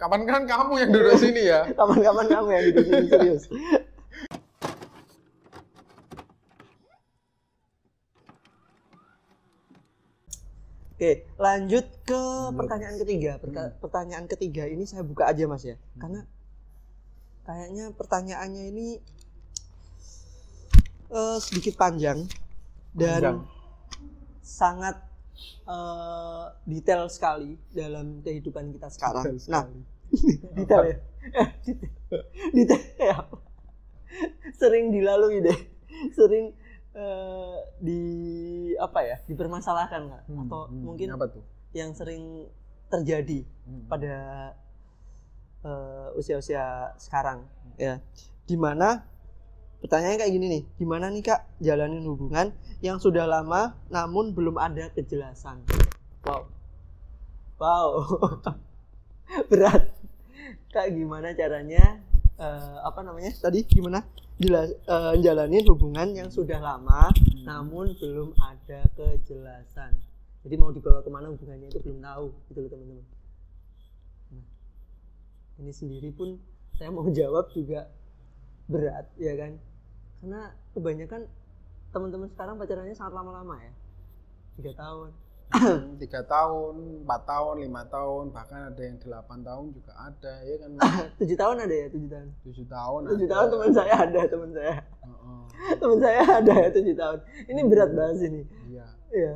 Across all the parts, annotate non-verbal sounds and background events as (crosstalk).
kapan kan kamu yang duduk (laughs) sini ya? Kapan-kapan kamu yang duduk sini serius. Oke, lanjut ke pertanyaan ketiga. Perta- Pertanyaan ketiga ini saya buka aja mas ya, karena kayaknya pertanyaannya ini eh, sedikit panjang dan Panjang. sangat eh, detail sekali dalam kehidupan kita sekarang. Detail Nah, (laughs) detail ya, detail, (laughs) detail ya? Sering dilalui deh, sering eh, di apa ya, dipermasalahkan nggak? Hmm, Atau hmm, mungkin apa tuh? yang sering terjadi Hmm. pada eh, usia-usia sekarang ya di mana pertanyaannya kayak gini nih gimana nih kak jalanin hubungan yang sudah lama namun belum ada kejelasan? Wow. Wow. (laughs) Berat. Kak gimana caranya eh, apa namanya tadi gimana? Jelas eh, jalanin hubungan yang sudah lama namun belum ada kejelasan. Jadi mau dibawa ke mana hubungannya itu belum tahu gitu loh teman-teman. Nah, ini sendiri pun saya mau (laughs) jawab juga berat ya kan karena kebanyakan teman-teman sekarang pacarannya sangat lama-lama ya. Tiga tahun. (coughs) Tiga tahun, empat tahun, lima tahun, bahkan ada yang delapan tahun juga ada, ya kan? (coughs) tujuh tahun ada ya tujuh tahun. Tujuh tahun. tujuh tahun teman saya ada teman saya. (coughs) Teman saya ada ya tujuh tahun. Ini berat bahas ini. Iya. iya.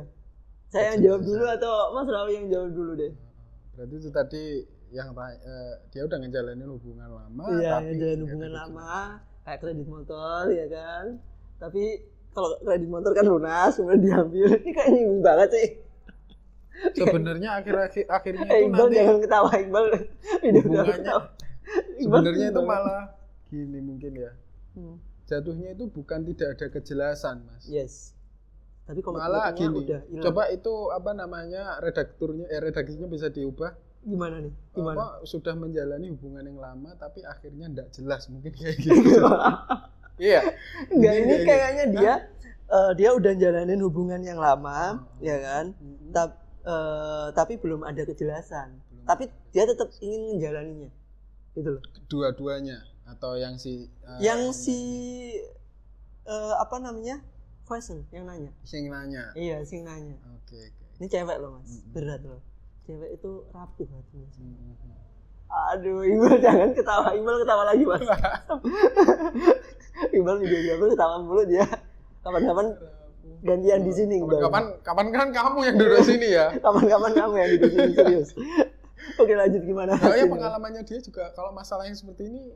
Saya yang jawab dulu atau Mas Rawi yang jawab dulu deh? Berarti itu tadi yang eh, dia udah ngejalanin hubungan lama, iya nggak hubungan lama kayak kredit motor ya kan tapi kalau kredit motor kan lunas kemudian diambil ini kayak nyinggung banget sih Sebenarnya akhir-akhir akhirnya eh itu Iqbal nanti jangan ketawa Iqbal video hubungannya- sebenarnya itu malah gini mungkin ya. Hmm, Jatuhnya itu bukan tidak ada kejelasan, Mas. yes tapi Malah komitmennya gini. udah Coba itu apa namanya redakturnya eh redaksinya bisa diubah. Gimana nih gimana Apa sudah menjalani hubungan yang lama tapi akhirnya tidak jelas mungkin kayak (laughs) gitu. iya. Enggak ini kayak kayaknya dia eh, dia udah jalanin hubungan yang lama ya kan gitu. Tap- eh, tapi belum ada kejelasan Belum. tapi dia tetap ingin menjalaninya gitu loh dua-duanya atau yang si eh, yang si eh, apa namanya question yang nanya sing nanya. iya sing nanya Oke, oke. ini cewek loh mas Mm-mm. berat loh cewek itu rapuh hatinya Hmm. aduh Iqbal jangan ketawa. Iqbal ketawa lagi mas. (laughs) Iqbal videografer ketawa mulu dia. Kapan-kapan gantian di sini Iqbal. Kapan kapan kan kamu yang duduk (laughs) sini ya? kapan-kapan kamu yang di sini serius. (laughs) Oke lanjut gimana? Nah, ya pengalamannya dia juga kalau masalah yang seperti ini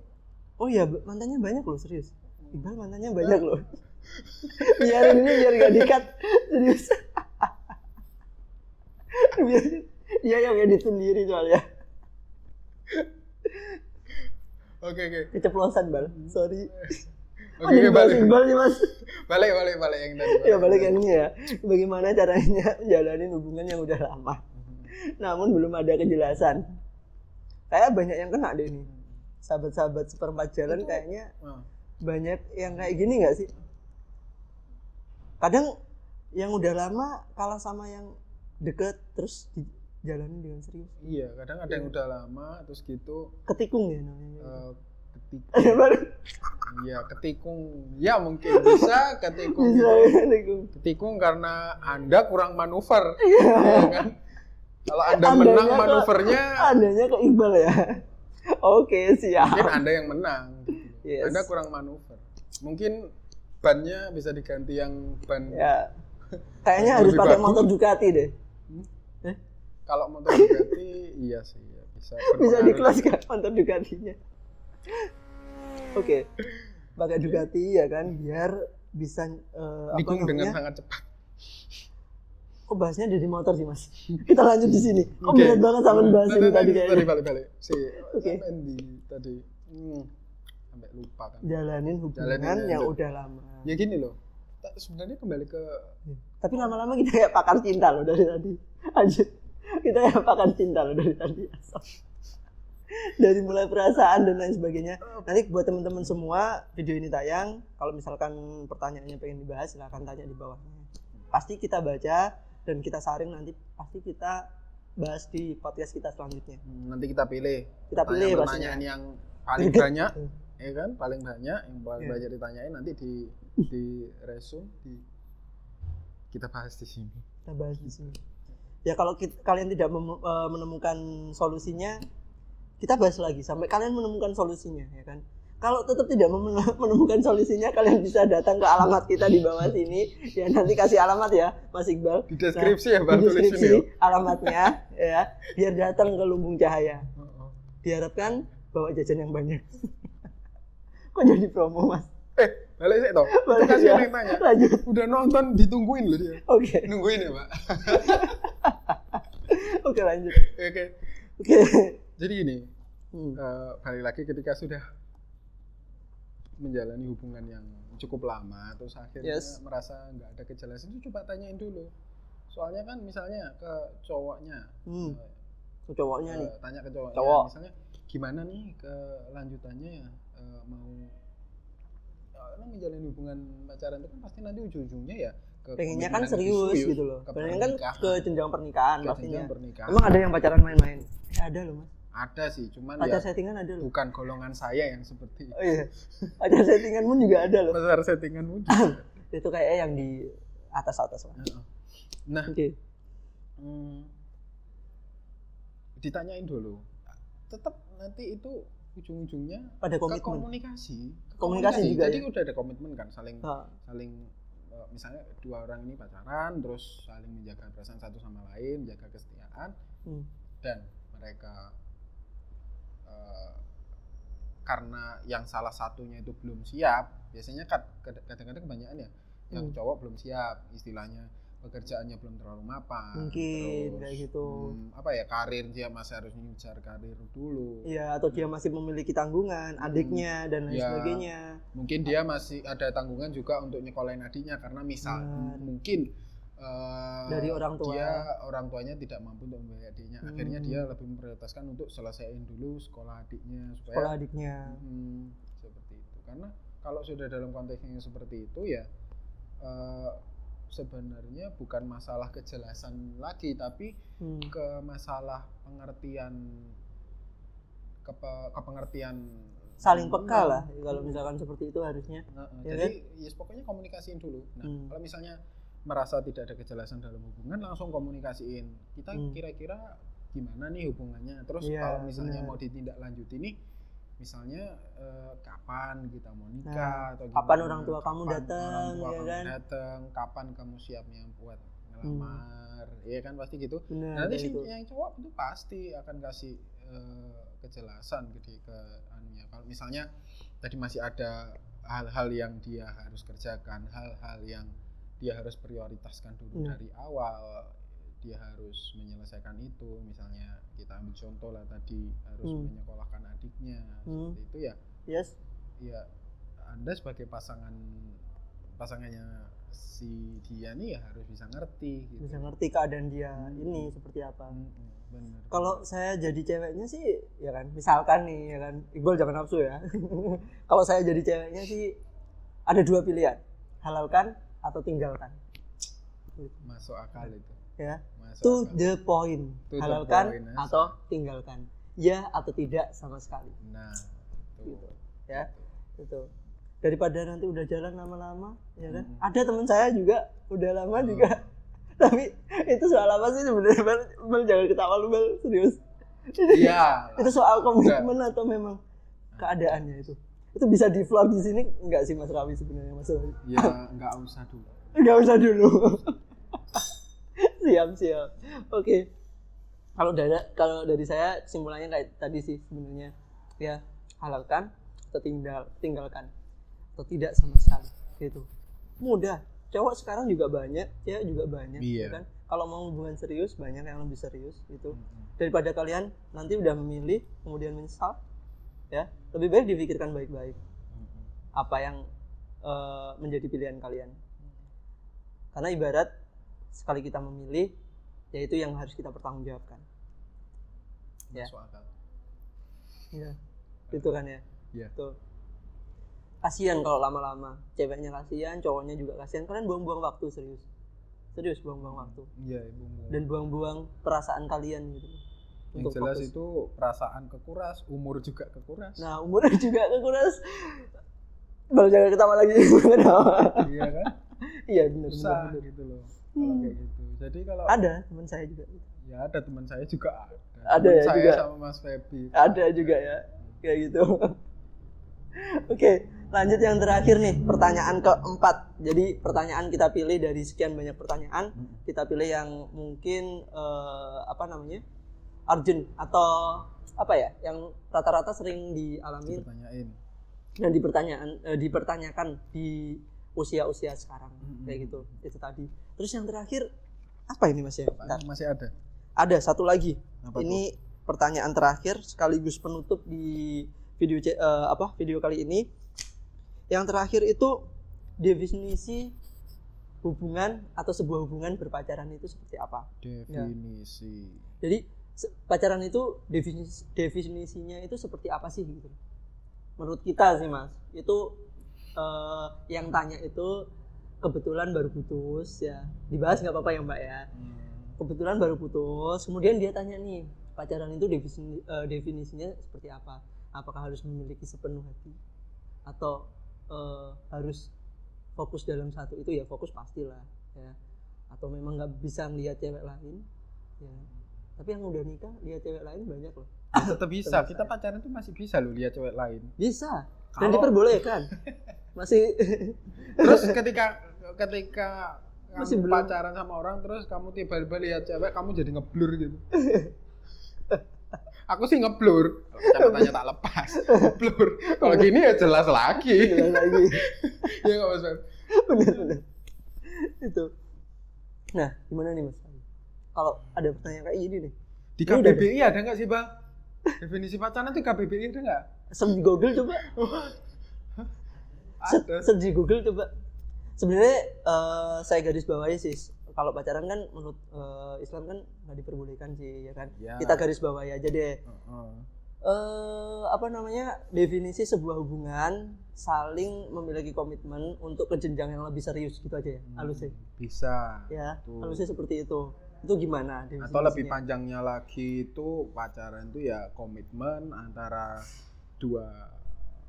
oh iya mantannya banyak loh serius. Iqbal mantannya banyak loh. Biarin ini biar gak dikat serius. Biar dia yang edit sendiri soalnya. Oke oke. keceplosan bal. Sorry. Oke oh, bahas balik. Iqbal nih mas? Balik balik balik yang tadi. ya balik yang ini ya. Bagaimana caranya (laughs) jalanin hubungan yang udah lama? Namun belum ada kejelasan. Kayak banyak yang kena deh nih sahabat-sahabat seperempat jalan kayaknya Nah, banyak yang kayak gini nggak sih? Kadang yang udah lama kalah sama yang deket terus dijalanin dengan serius. Iya, kadang ada yang udah lama terus gitu ketikung ya namanya. eh, ketik Ada (laughs) baru. Iya ketikung. Ya mungkin bisa ketikung. Bisa ya ketikung. Ketikung karena anda kurang manuver. (laughs) Iya. ya kan? Kalau anda Andanya menang ke- manuvernya adanya ke Iqbal ya. (laughs) Oke siap. Mungkin anda yang menang. Yes. anda kurang manuver. Mungkin bannya bisa diganti yang ban ya. Kayaknya harus pakai bagus. motor Ducati deh kalau motor Bugatti (laughs) iya sih ya, bisa. (laughs) Bisa di kelas kan motor Ducatinya. Oke. Pakai Ducati ya kan biar bisa eh, apa Nikung dengan namanya? sangat cepat. Kok bahasnya dari motor sih mas? (laughs) Kita lanjut di sini. Kok Oke. berat banget sama bahas ini tadi kayaknya. balik balik. Si Oke. sampai di tadi hmm, sampai lupa kan. Jalanin hubungan Jalanin yang ya. udah lama. Ya gini loh sebenarnya kembali ke tapi lama-lama kita kayak pakar cinta loh dari tadi. Aja kita kayak pakar cinta loh dari tadi Asal. dari mulai perasaan dan lain sebagainya nanti buat teman-teman semua video ini tayang kalau misalkan pertanyaannya pengen dibahas silahkan tanya di bawahnya pasti kita baca dan kita saring nanti pasti kita bahas di podcast kita selanjutnya Nanti kita pilih. Kita pilih pertanyaan yang paling banyak, (laughs) ya kan? Paling banyak yang paling Iya. banyak ditanyain nanti di di resume di kita bahas di sini. kita bahas di sini ya kalau kit- kalian tidak mem- eh, menemukan solusinya kita bahas lagi sampai kalian menemukan solusinya ya kan? Kalau tetap tidak (laughs) menemukan solusinya kalian bisa datang ke alamat kita di bawah sini. Ya nanti kasih alamat ya Mas Iqbal. Di deskripsi ya, di Bang, tulis deskripsi ya. alamatnya (laughs) ya biar datang ke Lumbung Cahaya. Diharapkan bawa jajan yang banyak. (laughs) Kok jadi promo mas? Eh, balik sih toh. (laughs) Balik kasih ya. yang tanya. lanjut Udah nonton ditungguin loh dia. oke Nungguin ya, Pak. (laughs) oke lanjut Oke. oke Jadi gini, Hmm. eh, balik lagi ketika sudah menjalani hubungan yang cukup lama terus akhirnya Yes. merasa nggak ada kejelasan itu coba tanyain dulu soalnya kan misalnya ke cowoknya Hmm. eh, Tuh cowoknya eh, nih tanya ke cowoknya Cowok. misalnya gimana nih kelanjutannya ya eh, mau karena menjalani hubungan pacaran itu kan pasti nanti ujung-ujungnya ya ke pengennya kan serius, serius, gitu loh. ke pengennya kan ke jenjang pernikahan ke pastinya. jenjang pernikahan. Emang ada yang pacaran main-main? Eh, ada loh mas. Ada sih cuman pacar ya settingan ada loh. bukan golongan saya yang seperti oh iya. Pacar settingan pun juga ada loh. Besar settinganmu juga. (laughs) itu kayaknya yang di atas atas lah Heeh. nah oke. hmm, ditanyain dulu. Tetap nanti itu ujung-ujungnya pada ke komitmen komunikasi Ke Komunikasi juga jadi ya? udah ada komitmen kan saling Nah, saling eh, misalnya dua orang ini pacaran terus saling menjaga perasaan satu sama lain menjaga kesetiaan hmm. dan mereka eh, karena yang salah satunya itu belum siap biasanya kad- kadang-kadang kebanyakan ya yang Hmm. cowok belum siap istilahnya pekerjaannya belum terlalu mapan Mungkin, terus, kayak gitu. hmm, apa ya karir dia masih harus ngejar karir dulu iya atau dia masih memiliki tanggungan adiknya dan lain Ya. sebagainya mungkin dia masih ada tanggungan juga untuk nyekolahin adiknya karena misal Benar. mungkin eh, Dari orang tua. dia orang tuanya tidak mampu untuk membayar adiknya akhirnya Hmm. dia lebih memprioritaskan untuk selesaiin dulu sekolah adiknya supaya sekolah adiknya Hmm, seperti itu karena kalau sudah dalam konteks yang seperti itu ya eh, sebenarnya bukan masalah kejelasan lagi tapi hmm. ke masalah pengertian ke, kepengertian saling peka Hmm. lah kalau misalkan seperti itu harusnya Heeh, Ya jadi ya pokoknya komunikasiin dulu nah Hmm. kalau misalnya merasa tidak ada kejelasan dalam hubungan langsung komunikasiin kita Hmm. kira-kira gimana nih hubungannya terus Iya, kalau misalnya benar. mau ditindaklanjuti nih misalnya eh, kapan kita mau nikah atau Nah, kapan gimana, orang tua kamu kapan datang, ya kan? datang kapan kamu siapnya buat ngelamar ya kan pasti gitu benar nanti sih gitu. yang cowok itu pasti akan kasih eh, kejelasan ke ke anunya kalau misalnya tadi masih ada hal-hal yang dia harus kerjakan hal-hal yang dia harus prioritaskan dulu Hmm. dari awal dia harus menyelesaikan itu misalnya kita ambil contoh lah tadi harus Hmm. menyekolahkan adiknya Hmm. seperti itu ya. Yes. Ya anda sebagai pasangan pasangannya si dia nih ya harus bisa ngerti gitu. Bisa ngerti keadaan dia Hmm. ini seperti apa. Mm-mm, bener. Kalau saya jadi ceweknya sih ya kan misalkan nih ya kan Iqbal jangan nafsu ya. (laughs) Kalau saya jadi ceweknya sih ada dua pilihan halalkan atau tinggalkan. Masuk akal itu. Ya. Masuk to akal. the point To the halalkan point, ya. atau tinggalkan ya atau tidak sama sekali. Nah Gitu. itu ya itu daripada nanti udah jalan lama-lama ya kan? Mm-mm. ada teman saya juga udah lama Oh. juga. (laughs) Tapi itu soal apa sih sebenarnya bel, Bel, jangan ketawa lu bel serius. Iya. (laughs) Itu soal komitmen atau memang keadaannya itu? Itu bisa di floor di sini enggak sih Mas Rawi sebenarnya Mas Rawi? Ya nggak usah dulu. Enggak usah dulu. (laughs) Siap siap. Oke kalau dari kalau dari saya kesimpulannya kayak tadi sih sebenarnya. Ya halalkan atau tinggal tinggalkan atau tidak sama sekali gitu. Mudah. Cowok sekarang juga banyak cewek juga banyak Iya. ya kan. Kalau mau hubungan serius banyak yang lebih serius gitu. Daripada kalian nanti udah memilih kemudian menyesal ya lebih baik difikirkan baik-baik. Apa yang eh, menjadi pilihan kalian. Karena ibarat sekali kita memilih yaitu yang harus kita pertanggungjawabkan. Ya. akal. Ya itu kan ya. Iya. tuh kasihan kalau lama-lama. Ceweknya kasihan cowoknya juga kasihan. Kalian buang-buang waktu serius. Serius buang-buang waktu. Iya ibu dan buang-buang perasaan kalian gitu. Yang untuk jelas fokus. itu perasaan kekuras umur juga kekuras. Nah umurnya (laughs) juga kekuras. Baru jangan ketawa lagi. (laughs) Iya kan? Iya benar benar. gitu loh kalau Hmm. kayak gitu. Jadi kalau ada teman saya juga ya ada teman saya juga ada. Ada Teman ya saya juga? sama Mas Feby. Ada juga ya. Kayak gitu. (laughs) Oke lanjut yang terakhir nih pertanyaan keempat. Jadi pertanyaan kita pilih dari sekian banyak pertanyaan Hmm. kita pilih yang mungkin eh, apa namanya urgent atau apa ya yang rata-rata sering dialami. Dipertanyain. Dan dipertanyaan eh, dipertanyakan di usia-usia sekarang Mm-mm. kayak gitu. Itu tadi terus yang terakhir apa ini mas ya? Bentar. masih ada? Ada satu lagi. Apa ini pertanyaan terakhir sekaligus penutup di video eh, apa video kali ini. Yang terakhir itu definisi hubungan atau sebuah hubungan berpacaran itu seperti apa? Tuh? definisi. Jadi se- pacaran itu definisi definisinya itu seperti apa sih gitu? Menurut kita sih mas. Itu eh, yang tanya itu kebetulan baru putus ya. Dibahas nggak apa-apa ya mbak ya. Hmm. kebetulan baru putus kemudian dia tanya nih pacaran itu definisi, eh, definisinya seperti apa? Apakah harus memiliki sepenuh hati? Atau eh, harus fokus dalam satu itu? Ya fokus pastilah ya. Atau memang nggak bisa melihat cewek lain? Ya. Tapi yang udah nikah lihat cewek lain banyak loh. (laughs) Tetap bisa. Kita pacaran tuh masih bisa loh lihat cewek lain. Bisa. Dan Kalau- diperbolehkan (laughs) masih. Terus (laughs) ketika ketika Masih kamu belum. pacaran sama orang terus kamu tiba-tiba lihat cewek kamu jadi ngeblur gitu. (laughs) Aku sih ngeblur. Kacamatanya tak lepas. Ngeblur. Kalau gini ya jelas lagi. (laughs) Jelas lagi. Ya nggak mas Feb? bener bener. Itu. Nah gimana nih mas? Kalau ada pertanyaan kayak gini nih. Di KBBI ada nggak sih bang? Definisi pacaran itu KBBI ada nggak? Di Google coba Search di Google coba. Sebenarnya eh, saya garis bawahi sih kalau pacaran kan menurut eh, Islam kan nggak diperbolehkan sih ya kan? Ya. kita garis bawahi aja deh. Heeh. eh apa namanya definisi sebuah hubungan saling memiliki komitmen untuk ke jenjang yang lebih serius gitu aja ya halus sih bisa. Ya Betul. halusnya seperti itu. Itu gimana atau lebih panjangnya lagi itu pacaran itu ya komitmen antara dua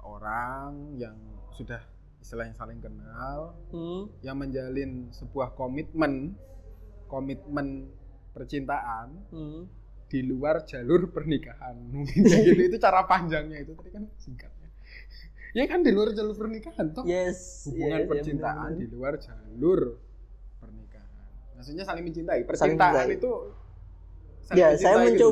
orang yang sudah istilahnya saling kenal Hmm, yang menjalin sebuah komitmen komitmen percintaan hmm. di luar jalur pernikahan. (laughs) Mungkin gitu. Itu cara panjangnya itu. Tadi kan singkatnya (laughs) ya. Kan di luar jalur pernikahan toh. Yes. Hubungan yes, ya, percintaan benar-benar. di luar jalur pernikahan. Maksudnya saling mencintai. Saling percintaan mencintai. itu saling ya saya gitu.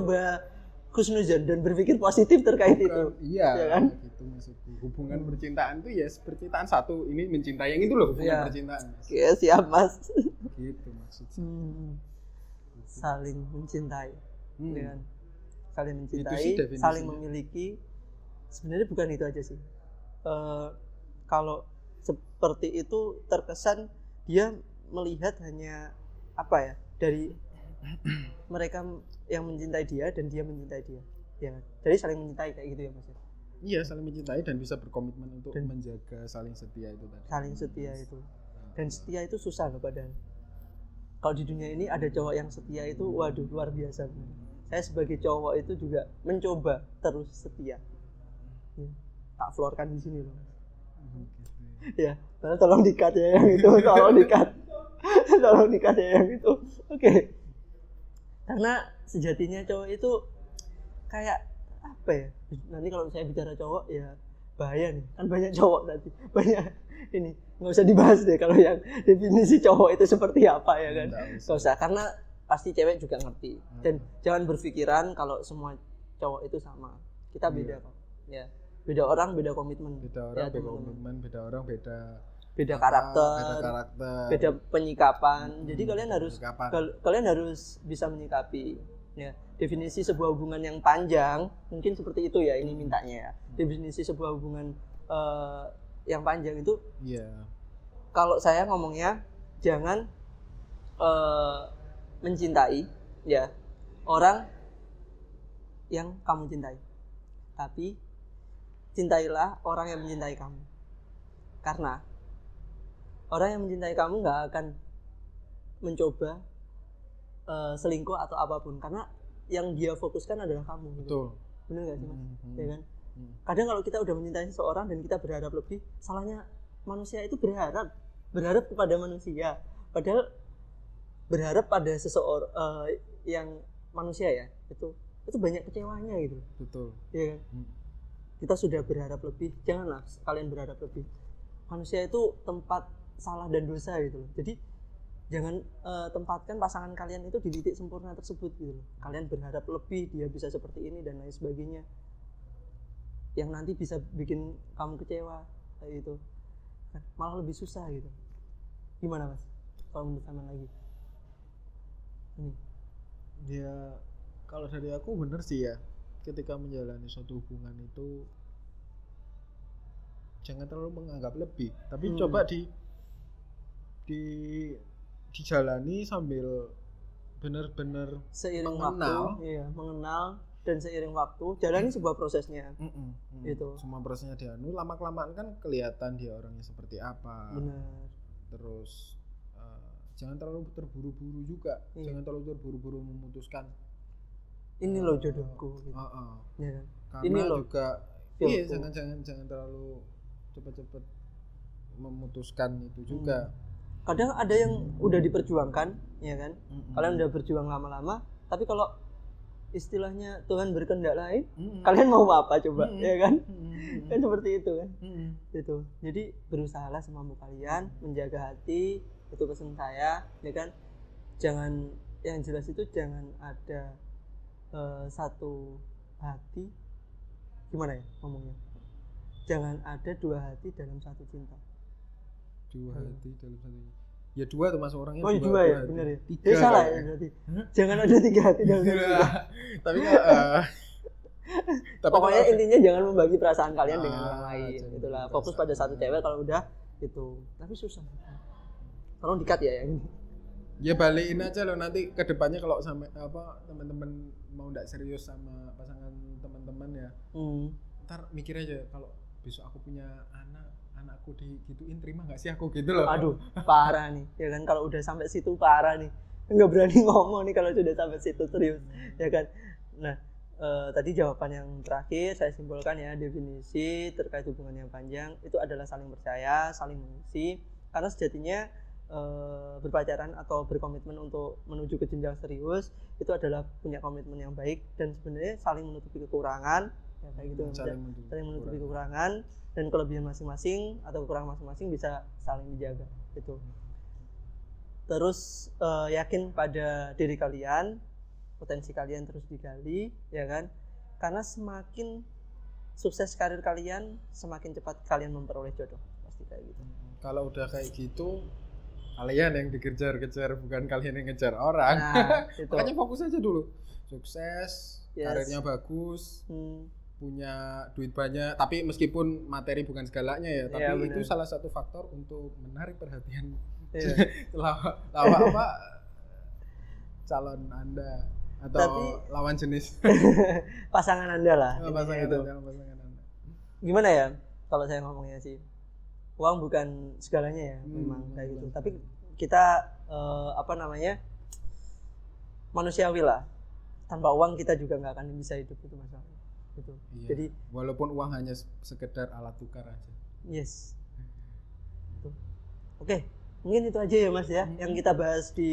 Mencoba khusnuzan dan berpikir positif terkait itu. Bukan- iya Ya kan? gitu maksudku. Hubungan percintaan itu ya percintaan satu ini mencintai yang itu loh hubungan Iya. percintaan. Oke, siap mas. Gitu maksudnya. Hmm, saling mencintai Hmm. dengan saling sih mencintai saling memiliki. Sebenarnya bukan itu aja sih. Eh, kalau seperti itu terkesan dia melihat hanya apa ya dari mereka yang mencintai dia dan dia mencintai dia. Ya jadi saling mencintai kayak gitu ya mas ya? iya saling mencintai dan bisa berkomitmen untuk Dan- menjaga saling setia itu tadi. Saling setia itu. Dan setia itu susah loh padahal kalau di dunia ini ada cowok yang setia itu waduh luar biasa. Saya sebagai cowok itu juga mencoba terus setia. Ya, tak florkan di sini loh ya tolong dikat ya yang itu tolong dikat. (laughs) Tolong dikat ya yang itu. Oke karena sejatinya cowok itu kayak apa ya? Nanti kalau saya bicara cowok ya bahaya nih. Kan banyak cowok nanti (laughs) banyak ini nggak usah dibahas deh kalau yang definisi cowok itu seperti apa ya kan? Nggak usah. karena pasti cewek juga ngerti. Dan Hmm. jangan berpikiran kalau semua cowok itu sama. Kita beda Iya. kok. Ya. Beda orang beda komitmen. Beda orang Ya, beda komitmen beda orang beda beda apa, karakter beda karakter. beda penyikapan. Hmm, jadi kalian harus kal- kalian harus bisa menyikapi. Ya definisi sebuah hubungan yang panjang mungkin seperti itu ya ini mintanya ya. Definisi sebuah hubungan eh, yang panjang itu iya. kalau saya ngomongnya jangan eh, mencintai ya orang yang kamu cintai. Tapi cintailah orang yang mencintai kamu. Karena orang yang mencintai kamu nggak akan mencoba eh, selingkuh atau apa pun. Karena yang dia fokuskan adalah kamu gitu. betul. Bener gak sih mas? Hmm, ya kan? Hmm. kadang kalau kita udah mencintai seseorang dan kita berharap lebih salahnya manusia itu berharap berharap kepada manusia. Padahal berharap pada seseorang yang manusia ya itu itu banyak kecewanya gitu. Betul. Ya kan? Hmm. kita sudah berharap lebih janganlah kalian berharap lebih. Manusia itu tempat salah dan dosa gitu loh. Jadi jangan eh, tempatkan pasangan kalian itu di titik sempurna tersebut gitu loh. Kalian berharap lebih dia bisa seperti ini dan lain sebagainya. Yang nanti bisa bikin kamu kecewa kayak gitu. Malah lebih susah gitu. Gimana mas? Kalau menurut sama lagi. Ini. Ya kalau dari aku bener sih ya. Ketika menjalani suatu hubungan itu jangan terlalu menganggap lebih. Tapi Hmm. coba di di dijalani sambil bener-bener seiring Mengenal. waktu iya mengenal dan seiring waktu jalani sebuah prosesnya Mm-mm, mm. Gitu. semua prosesnya dianu lama kelamaan kan kelihatan dia orangnya seperti apa benar terus eh, jangan terlalu terburu-buru juga Iya. jangan terlalu terburu-buru memutuskan ini loh jodohku gitu. Heeh. ya kan? karena Ini loh juga iya jangan jangan jangan terlalu cepat-cepat memutuskan itu juga kadang ada yang udah diperjuangkan ya kan Mm-mm. kalian udah berjuang lama-lama tapi kalau istilahnya Tuhan berkehendak lain Mm-mm. kalian mau apa coba Mm-mm. ya kan Mm-mm. kan seperti itu kan Mm-mm. itu jadi berusahalah semampu kalian menjaga hati itu pesan saya ya kan jangan yang jelas itu jangan ada eh, satu hati gimana ya ngomongnya jangan ada dua hati dalam satu cinta dua Hmm. hati dalam satu ya dua termasuk orangnya oh iya, dua ya? hati. benar ya? Tiga Eh, salah ya kayaknya. berarti? Hah? jangan ada tiga hati dalam satu (laughs) tapi eh, (laughs) tapi pokoknya kalau- intinya jangan membagi perasaan kalian dengan Ah, orang lain itulah fokus pada satu cewek kalau udah itu tapi susah. Tolong dikat ya yang ini ya balikin aja loh. Nanti ke depannya kalau sampai apa teman-teman mau ndak serius sama pasangan teman-teman ya hmm. ntar mikir aja kalau besok aku punya anak anakku digituin terima nggak sih aku? Gitu loh. Aduh parah nih. Ya kan kalau udah sampai situ parah nih. Nggak berani (laughs) ngomong nih kalau sudah sampai situ serius. Ya kan? Nah eh, tadi jawaban yang terakhir saya simpulkan ya definisi terkait hubungan yang panjang itu adalah saling percaya saling mengisi. Karena sejatinya eh, berpacaran atau berkomitmen untuk menuju ke jenjang serius itu adalah punya komitmen yang baik dan sebenarnya saling menutupi kekurangan ya kayak gitu. saling menutupi saling menutupi kekurangan. dan kelebihan masing-masing atau kekurangan masing-masing bisa saling dijaga gitu. Terus eh, yakin pada diri kalian potensi kalian terus digali ya kan? Karena semakin sukses karir kalian semakin cepat kalian memperoleh jodoh. Pasti kayak gitu. Kalau udah kayak gitu kalian yang dikejar-kejar bukan kalian yang ngejar orang. Nah (laughs) itu. Makanya fokus aja dulu. Sukses Yes. karirnya bagus. Hmm, punya duit banyak tapi meskipun materi bukan segalanya ya tapi Iya, itu salah satu faktor untuk menarik perhatian iya. (laughs) lawan lawan apa calon anda atau Tapi- lawan jenis. (laughs) Pasangan anda lah Oh, pasangan itu. anda pasangan anda. Gimana ya kalau saya ngomongnya sih uang bukan segalanya ya Hmm, memang kayak gitu. tapi kita eh, apa namanya manusiawi lah. Tanpa uang kita juga nggak akan bisa hidup itu masalah gitu Iya. jadi walaupun uang hanya sekedar alat tukar aja yes oke mungkin itu aja ya mas ya Hmm. yang kita bahas di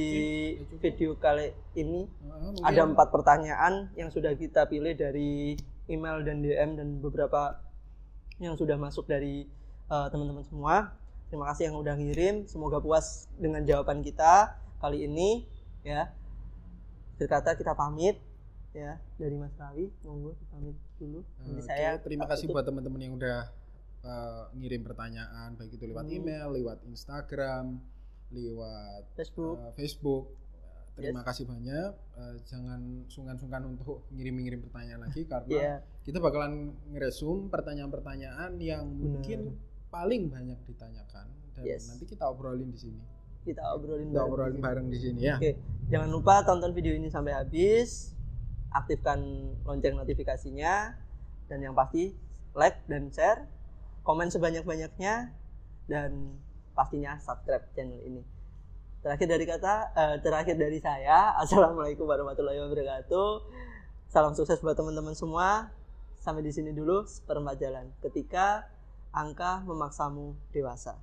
Ya, cukup. video kali ini mungkin- ada empat pertanyaan yang sudah kita pilih dari email dan DM dan beberapa yang sudah masuk dari uh, teman-teman semua. Terima kasih yang udah ngirim. Semoga puas dengan jawaban kita kali ini ya. Berkata kita pamit ya dari Mas Rawi. Monggo pamit dulu. Nanti Oke, saya terima kasih tutup. buat teman-teman yang udah uh, ngirim pertanyaan baik itu lewat Hmm. email, lewat Instagram, lewat Facebook. uh, Facebook. Uh, Terima kasih banyak. Uh, jangan sungkan-sungkan untuk ngirim-ngirim pertanyaan lagi (laughs) karena Ya, kita bakalan ngeresum pertanyaan-pertanyaan yang mungkin paling banyak ditanyakan dan Yes. nanti kita obrolin di sini. kita obrolin Kita bareng obrolin di sini. bareng di sini ya. Oke, jangan lupa tonton video ini sampai habis. Aktifkan lonceng notifikasinya. Dan yang pasti like dan share, komen sebanyak-banyaknya dan pastinya subscribe channel ini. terakhir dari kata eh, terakhir dari saya (laughs) assalamualaikum warahmatullahi wabarakatuh. Salam sukses buat teman-teman semua. Sampai di sini dulu seperempat jalan. Ketika angka memaksamu dewasa